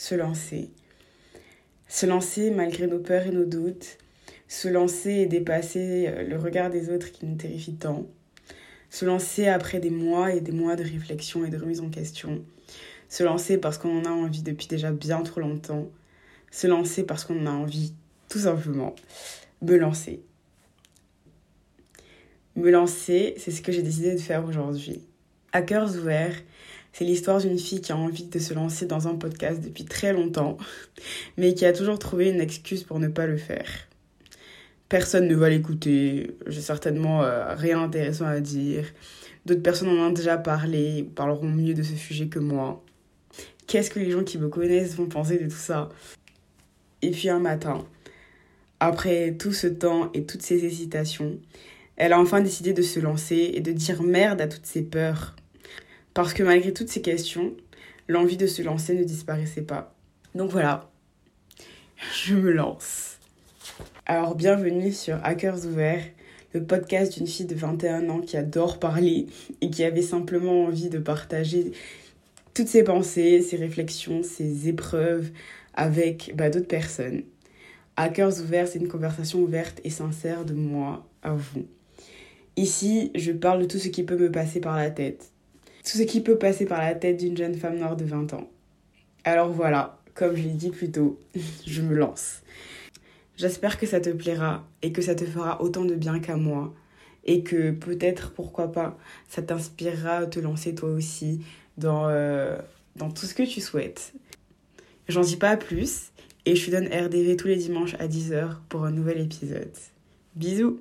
se lancer. Se lancer malgré nos peurs et nos doutes. Se lancer et dépasser euh, le regard des autres qui nous terrifie tant. Se lancer après des mois et des mois de réflexion et de remise en question. Se lancer parce qu'on en a envie depuis déjà bien trop longtemps. Se lancer parce qu'on en a envie, tout simplement. Me lancer. Me lancer, c'est ce que j'ai décidé de faire aujourd'hui. À cœurs ouverts, c'est l'histoire d'une fille qui a envie de se lancer dans un podcast depuis très longtemps, mais qui a toujours trouvé une excuse pour ne pas le faire. Personne ne va l'écouter, j'ai certainement euh, rien d'intéressant à dire. D'autres personnes en ont déjà parlé, parleront mieux de ce sujet que moi. Qu'est-ce que les gens qui me connaissent vont penser de tout ça? Et puis un matin, après tout ce temps et toutes ces hésitations, elle a enfin décidé de se lancer et de dire merde à toutes ses peurs. Parce que malgré toutes ces questions, l'envie de se lancer ne disparaissait pas. Donc voilà, je me lance. Alors bienvenue sur Hackers Ouverts, le podcast d'une fille de 21 ans qui adore parler et qui avait simplement envie de partager toutes ses pensées, ses réflexions, ses épreuves avec bah, d'autres personnes. Hackers Ouverts, c'est une conversation ouverte et sincère de moi à vous. Ici, je parle de tout ce qui peut me passer par la tête, tout ce qui peut passer par la tête d'une jeune femme noire de 20 ans. Alors voilà, comme je l'ai dit plus tôt, je me lance. J'espère que ça te plaira et que ça te fera autant de bien qu'à moi. Et que peut-être, pourquoi pas, ça t'inspirera à te lancer toi aussi dans, euh, tout ce que tu souhaites. J'en dis pas plus et je te donne RDV tous les dimanches à 10h pour un nouvel épisode. Bisous